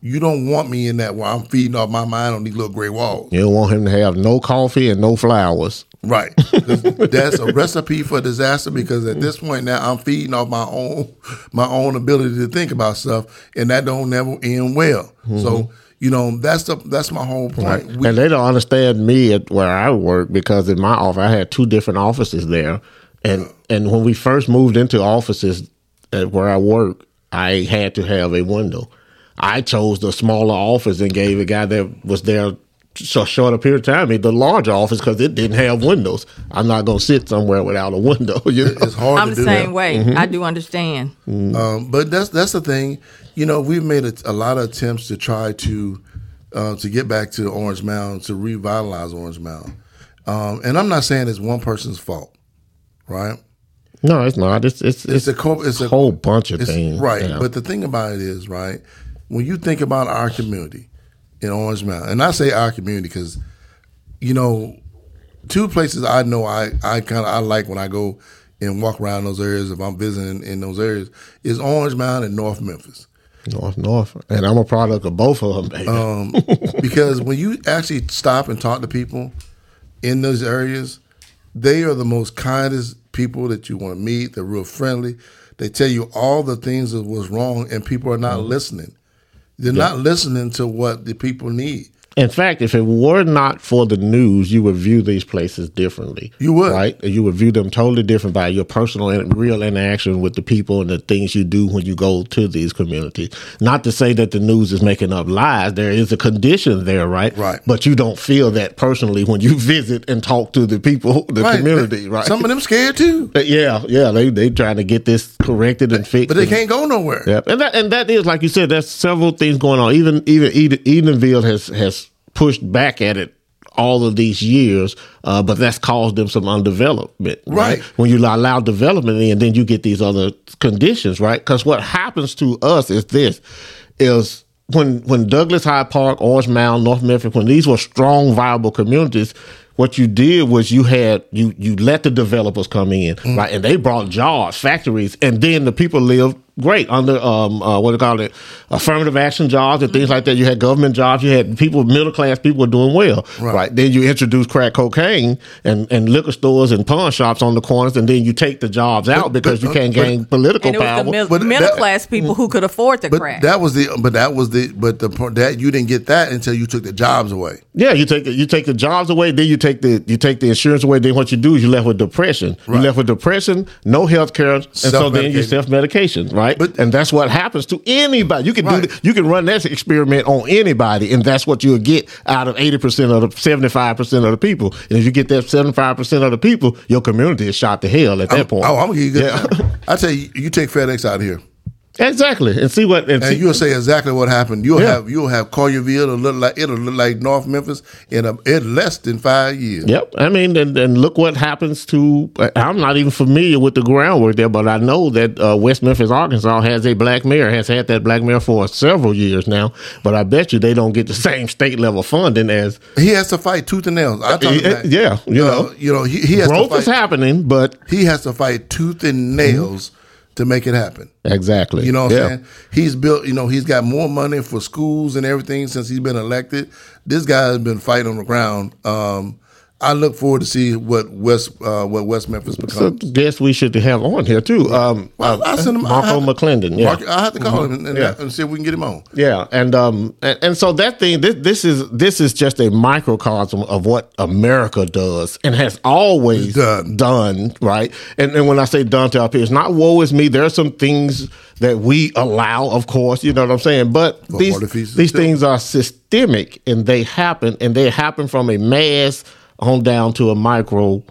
Speaker 1: You don't want me in that where I'm feeding off my mind on these little gray walls.
Speaker 3: you don't want him to have no coffee and no flowers.
Speaker 1: Right. That's <laughs> a recipe for disaster because at this point now I'm feeding off my own my own ability to think about stuff and that don't never end well. So, mm-hmm. you know, that's the that's my whole point. We-
Speaker 3: and they don't understand me at where I work because in my office I had two different offices there, and and when we first moved into offices at where I work, I had to have a window. I chose the smaller office and gave a guy that was there so short a period of time the larger office because it didn't have windows. I'm not gonna sit somewhere without a window. You know?
Speaker 1: it's hard
Speaker 2: I'm
Speaker 1: to
Speaker 2: the
Speaker 1: do
Speaker 2: same
Speaker 1: that.
Speaker 2: way.
Speaker 3: Mm-hmm.
Speaker 2: I do understand.
Speaker 1: Um, but that's that's the thing. You know, we've made a, a lot of attempts to try to uh, to get back to Orange Mound to revitalize Orange Mound. Um, and I'm not saying it's one person's fault, right?
Speaker 3: No, it's not. It's it's
Speaker 1: It's
Speaker 3: it's,
Speaker 1: a co- it's a
Speaker 3: whole bunch of things.
Speaker 1: Right.
Speaker 3: Yeah.
Speaker 1: But the thing about it is, right, when you think about our community in Orange Mountain, and I say our community because, you know, two places I know I, I kind of I like when I go and walk around those areas if I'm visiting in those areas is Orange Mountain and North Memphis.
Speaker 3: North North, and I'm a product of both of them, baby.
Speaker 1: Um, <laughs> because when you actually stop and talk to people in those areas, they are the most kindest people that you want to meet. They're real friendly. They tell you all the things that was wrong, and people are not listening. They're not listening to what the people need.
Speaker 3: In fact, if it were not for the news, you would view these places differently.
Speaker 1: You would.
Speaker 3: right? You would view them totally different by your personal and real interaction with the people and the things you do when you go to these communities. Not to say that the news is making up lies. There is a condition there, right?
Speaker 1: Right.
Speaker 3: But you don't feel that personally when you <laughs> visit and talk to the people, the
Speaker 1: Right.
Speaker 3: community, right?
Speaker 1: Some of them scared too,
Speaker 3: yeah, yeah, they they trying to get this corrected and fixed.
Speaker 1: but they
Speaker 3: and-
Speaker 1: can't go nowhere.
Speaker 3: Yep, and that and that is like you said. There's several things going on. Even even Eden, Eatonville has has pushed back at it all of these years, uh, but that's caused them some undevelopment.
Speaker 1: Right.
Speaker 3: When you allow development in, then you get these other conditions. Right. Because what happens to us is this: is when when Douglas Hyde Park, Orange Mound, North Memphis, when these were strong, viable communities. What you did was you had you you let the developers come in, right, and they brought jobs, factories, and then the people lived great under um uh, what do you call it affirmative action jobs and things like that. You had government jobs. You had people middle class people were doing well, right. Then you introduce crack cocaine and and liquor stores and pawn shops on the corners, and then you take the jobs out because
Speaker 1: but-
Speaker 3: you can't
Speaker 1: but-
Speaker 3: gain political
Speaker 2: And it was
Speaker 3: power.
Speaker 2: the mid-
Speaker 1: But
Speaker 2: middle
Speaker 1: that-
Speaker 2: class people who could afford the
Speaker 1: But
Speaker 2: crack.
Speaker 1: that was the but that was the but the point that you didn't get that until you took the jobs away.
Speaker 3: Yeah, you take the, you take the jobs away, then you take the you take the insurance away. Then what you do is you left with depression. You
Speaker 1: Right.
Speaker 3: left with depression, no health care, and so then you
Speaker 1: Self-medicating.
Speaker 3: self medication, right?
Speaker 1: But-
Speaker 3: and that's what happens to anybody. You can
Speaker 1: Right.
Speaker 3: do the, you can run that experiment on anybody, and that's what you'll get out of eighty percent of the seventy five percent of the people. And if you get that seventy five percent of the people, your community is shot to hell at that point.
Speaker 1: Oh, I'm gonna give you good.
Speaker 3: Yeah. <laughs>
Speaker 1: I tell you, you take FedEx out of here,
Speaker 3: exactly, and see what and, see,
Speaker 1: you'll say exactly what happened. You'll
Speaker 3: Yeah.
Speaker 1: have you'll have Collierville it'll look like it'll look like North Memphis in a in less than five years.
Speaker 3: Yep. I mean, and, and look what happens to. I'm not even familiar with the groundwork there, but I know that uh, West Memphis, Arkansas has a black mayor, has had that black mayor for several years now. But I bet you they don't get the same state level funding as.
Speaker 1: He has to fight tooth and nails. I him that.
Speaker 3: Yeah, you
Speaker 1: Uh,
Speaker 3: know.
Speaker 1: you know, he, he has
Speaker 3: Growth
Speaker 1: to
Speaker 3: is happening, but
Speaker 1: He has to fight tooth and nails to make it happen.
Speaker 3: exactly.
Speaker 1: You know what
Speaker 3: yeah.
Speaker 1: I'm saying? He's built, you know, he's got more money for schools and everything since he's been elected. This guy has been fighting on the ground. Um, I look forward to see what West uh, what West Memphis
Speaker 3: So
Speaker 1: becomes.
Speaker 3: guess we should have on here too. Um,
Speaker 1: Well, I sent him I
Speaker 3: Marco
Speaker 1: have-
Speaker 3: McClendon. Yeah.
Speaker 1: Mark, I have to call him and, and,
Speaker 3: Yeah.
Speaker 1: and see if we can get him on.
Speaker 3: Yeah, and um, and, and so that thing, this, this is this is just a microcosm of what America does and has always
Speaker 1: Done.
Speaker 3: done, right? And and when I say done to our peers, not woe is me. There are some things that we allow, of course, you know what I'm saying. But
Speaker 1: For
Speaker 3: these these things are systemic, and they happen, and they happen from a mass on down to a micro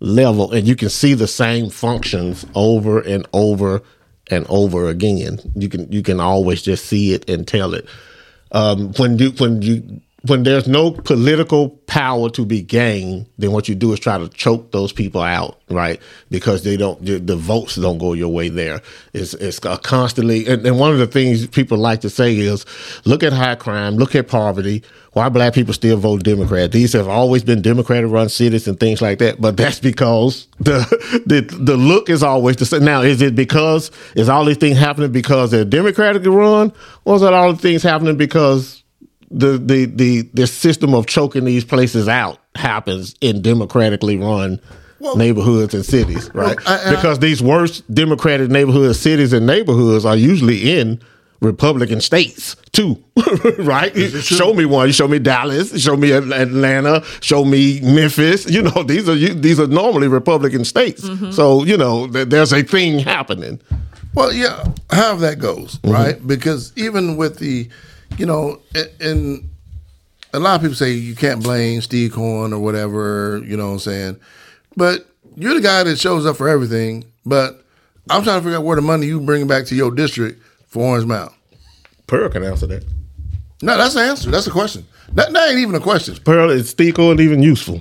Speaker 3: level, and you can see the same functions over and over and over again. You can you can always just see it and tell it. Um, when you when you when there's no political power to be gained, then what you do is try to choke those people out, right? Because they don't, the, votes don't go your way there. It's, it's constantly, and, and one of the things people like to say is, look at high crime, look at poverty. Why black people still vote Democrat? These have always been Democratic run cities and things like that. But that's because the <laughs> the the look is always the same. Now, is it because is all these things happening because they're Democratically run, or is it all the things happening because the the the the system of choking these places out happens in democratically run neighborhoods and cities, right?
Speaker 1: I- I-
Speaker 3: because these worst democratic neighborhoods, cities, and neighborhoods are usually in Republican states too, <laughs> right? Show me one. You show me Dallas. Show me Atlanta. Show me Memphis. You know, <laughs> these are you, these are normally Republican states. Mm-hmm. So you know, th- there's a thing happening.
Speaker 1: Well, yeah, however that goes, mm-hmm. right? Because even with the, you know, a- and a lot of people say you can't blame Steve Cohen or whatever, you know what I'm saying? But you're the guy that shows up for everything. But I'm trying to figure out where the money you bring back to your district for Orange Mound.
Speaker 3: Pearl can answer that.
Speaker 1: No, that's the answer. That's the question. That, that ain't even a question.
Speaker 3: Pearl is Steve Cohen even useful?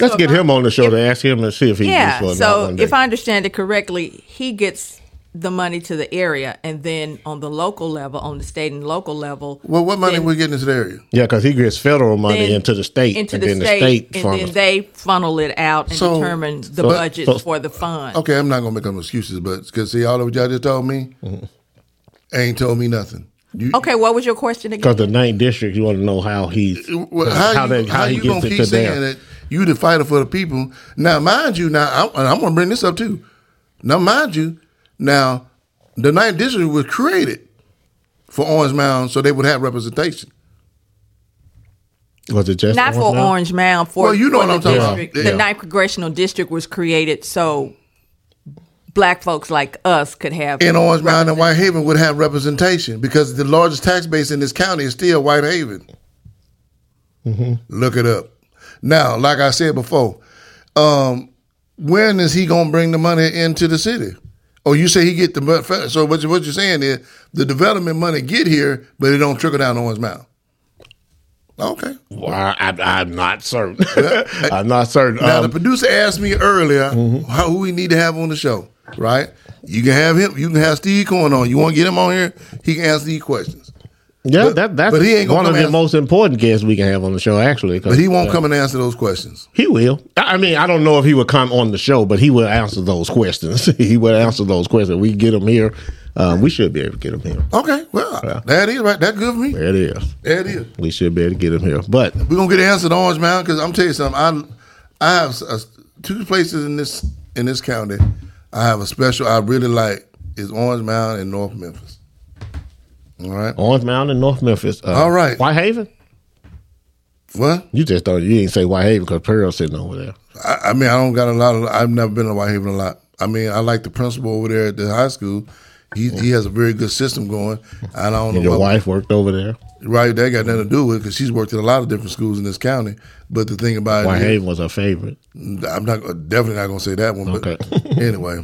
Speaker 3: Let's get
Speaker 2: I-
Speaker 3: him on the show to ask him and see if he's
Speaker 2: yeah.
Speaker 3: useful or not
Speaker 2: So
Speaker 3: one day.
Speaker 2: if I understand it correctly, he gets the money to the area, and then on the local level, on the state and local level,
Speaker 1: Well, what money
Speaker 2: then-
Speaker 1: we getting into the area?
Speaker 3: yeah, because he gets federal money
Speaker 2: then
Speaker 3: into the state,
Speaker 2: into
Speaker 3: and
Speaker 2: the
Speaker 3: then
Speaker 2: state,
Speaker 3: the state
Speaker 2: and
Speaker 3: funnels.
Speaker 2: then they funnel it out and
Speaker 1: So-
Speaker 2: determine the
Speaker 3: so-
Speaker 2: budget
Speaker 3: so-
Speaker 2: for the fund.
Speaker 1: Okay, I'm not gonna make them excuses, but because see, all of what y'all just told me mm-hmm. ain't told me nothing. You,
Speaker 2: Okay, what was your question again?
Speaker 3: Because the ninth district, you want to know how he's
Speaker 1: Well, how,
Speaker 3: how,
Speaker 1: you,
Speaker 3: they,
Speaker 1: how,
Speaker 3: how he
Speaker 1: you
Speaker 3: gets
Speaker 1: gonna
Speaker 3: into
Speaker 1: keep saying
Speaker 3: there.
Speaker 1: that you the fighter for the people? Now, mind you, now I'm, and I'm gonna bring this up too. Now, mind you, now the ninth district was created for Orange Mound so they would have representation.
Speaker 3: Was it just
Speaker 2: Not for
Speaker 3: Orange Mound?
Speaker 2: Orange Mound. For
Speaker 1: Well, you know what
Speaker 2: the
Speaker 1: I'm talking about. Yeah.
Speaker 2: The ninth congressional district was created so black folks like us could have.
Speaker 1: in Orange Mound and White Haven would have representation because the largest tax base in this county is still White Haven. Look it up. Now, like I said before, um, when is he going to bring the money into the city? Oh, you say he get the so what, you, what you're saying is the development money get here, but it don't trickle down on his mouth. Okay.
Speaker 3: Well, I, I'm not certain. <laughs> <laughs> I'm not certain.
Speaker 1: Now
Speaker 3: Um,
Speaker 1: the producer asked me earlier how, who we need to have on the show, right? You can have him. You can have Steve Cohen on. You want to get him on here? He can answer these questions.
Speaker 3: Yeah,
Speaker 1: but-
Speaker 3: that, that's
Speaker 1: but he ain't
Speaker 3: one of the
Speaker 1: answer-
Speaker 3: most important guests we can have on the show, actually.
Speaker 1: But he won't
Speaker 3: uh,
Speaker 1: come and answer those questions.
Speaker 3: He will. I mean, I don't know if he would come on the show, but he will answer those questions. <laughs> he will answer those questions. We get him here. Um, we should be able to get him here.
Speaker 1: Okay, well, that is right. That good for me.
Speaker 3: There it is.
Speaker 1: There it is.
Speaker 3: We should be able to get him here. But
Speaker 1: We're gonna get the answer to Orange Mound because I'm telling you something. I I have uh two places in this in this county. I have a special. I really like is Orange Mound and North Memphis. All right.
Speaker 3: Orange Mountain, North Memphis. Uh,
Speaker 1: All right.
Speaker 3: Whitehaven?
Speaker 1: What?
Speaker 3: You just thought you didn't say Whitehaven because Pearl's sitting over there.
Speaker 1: I, I mean, I don't got a lot of. I've never been to White Haven a lot. I mean, I like the principal over there at the high school. He he has a very good system going. And I don't know
Speaker 3: your wife worked over there.
Speaker 1: right. That got nothing to do with it because she's worked at a lot of different schools in this county. But the thing about it,
Speaker 3: Whitehaven was her favorite.
Speaker 1: I'm not definitely not gonna say that one. But <laughs> anyway,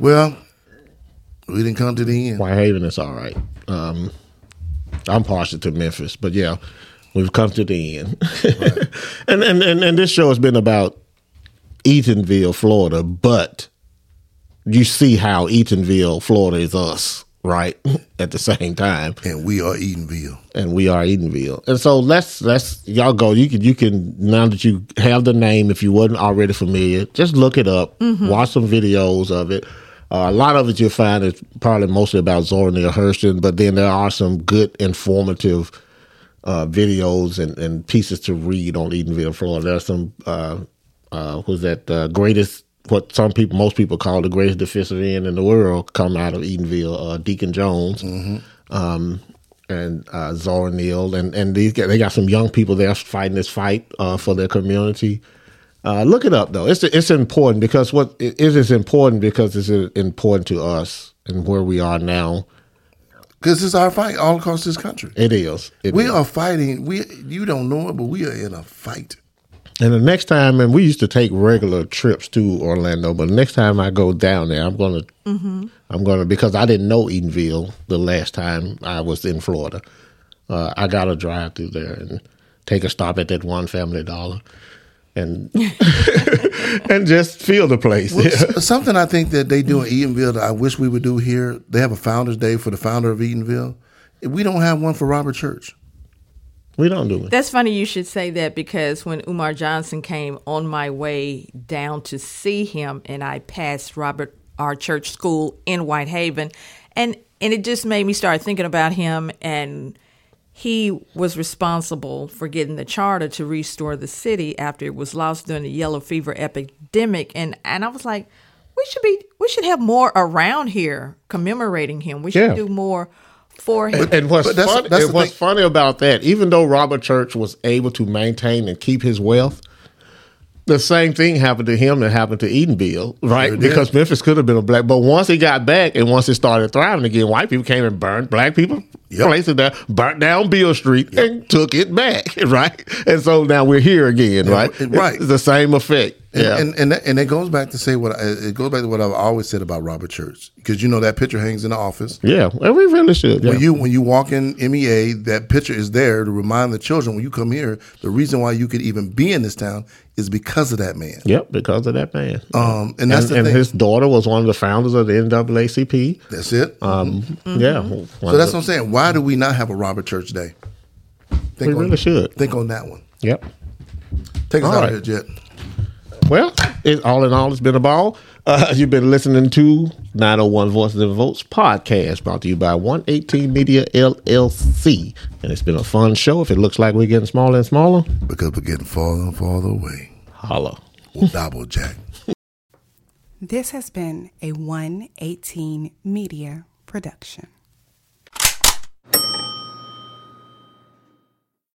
Speaker 1: well, we didn't come to the end.
Speaker 3: Whitehaven is all right. Um, I'm partial to Memphis, but yeah, we've come to the end. <laughs> and, and and and this show has been about Eatonville, Florida, but you see how Eatonville, Florida is us, right? <laughs> At the same time.
Speaker 1: And we are Eatonville.
Speaker 3: and we are Eatonville. And so let's let's y'all go. You can you can now that you have the name, if you wasn't already familiar, just look it up, watch some videos of it. Uh, a lot of it you'll find is probably mostly about Zora Neale Hurston, but then there are some good informative uh, videos and, and pieces to read on Eatonville, Florida. There's some uh, uh, who's that uh, greatest what some people most people call the greatest defensive end in the world come out of Eatonville, uh, Deacon Jones. Um, and uh, Zora Neale, and and these they got some young people there fighting this fight uh, for their community. Uh, look it up though; it's it's important because what it is important because it's important to us and where we are now.
Speaker 1: Because it's our fight all across this country.
Speaker 3: It is. It
Speaker 1: We
Speaker 3: is.
Speaker 1: are fighting. We you don't know it, but we are in a fight.
Speaker 3: And the next time, and we used to take regular trips to Orlando, but the next time I go down there, I'm gonna, I'm gonna because I didn't know Eatonville the last time I was in Florida. Uh, I got to drive through there and take a stop at that one Family Dollar, and <laughs> and just feel the place.
Speaker 1: S- Something I think that they do in Eatonville that I wish we would do here. They have a Founders Day for the founder of Eatonville. We don't have one for Robert Church.
Speaker 3: we don't do it.
Speaker 2: That's funny you should say that because when Umar Johnson came on my way down to see him, and I passed Robert R. Church school in Whitehaven, and and it just made me start thinking about him and. He was responsible for getting the charter to restore the city after it was lost during the yellow fever epidemic, and and I was like, we should be we should have more around here commemorating him. We should
Speaker 3: Yeah.
Speaker 2: do more for him.
Speaker 3: And what's
Speaker 1: But that's-
Speaker 3: funny,
Speaker 1: that's
Speaker 3: and what's funny about that, even though Robert Church was able to maintain and keep his wealth, the same thing happened to him that happened to Eatonville, right?
Speaker 1: Uh, sure did.
Speaker 3: because Memphis could have been a black, but once he got back and once it started thriving again, white people came and burned black people.
Speaker 1: Yep.
Speaker 3: Places there, burnt down Beale Street and took it back, <laughs> right? And so now we're here again, right?
Speaker 1: right.
Speaker 3: It's the same effect.
Speaker 1: And,
Speaker 3: yeah.
Speaker 1: and and that, and it goes back to say what I, it goes back to what I've always said about Robert Church because you know that picture hangs in the office.
Speaker 3: yeah. We really should. Yeah.
Speaker 1: When you when you walk in MEA, that picture is there to remind the children when you come here. The reason why you could even be in this town is because of that man.
Speaker 3: Yep, because of that man.
Speaker 1: Um, and that's
Speaker 3: and, and his daughter was one of the founders of the NAACP.
Speaker 1: that's it.
Speaker 3: Um, Yeah.
Speaker 1: so that's what I'm saying. Why do we not have a Robert Church Day? Think
Speaker 3: We
Speaker 1: on,
Speaker 3: really should.
Speaker 1: think on that one.
Speaker 3: Yep.
Speaker 1: Take us
Speaker 3: All
Speaker 1: out
Speaker 3: right.
Speaker 1: of here, Jet.
Speaker 3: Well, it, all in all, it's been a ball. Uh, you've been listening to 901 Voices and Votes podcast brought to you by 118 Media LLC. And it's been a fun show. If it looks like we're getting smaller and smaller,
Speaker 1: Because we're getting farther and farther away.
Speaker 3: holla.
Speaker 1: Double Jack.
Speaker 5: This has been a 118 Media production.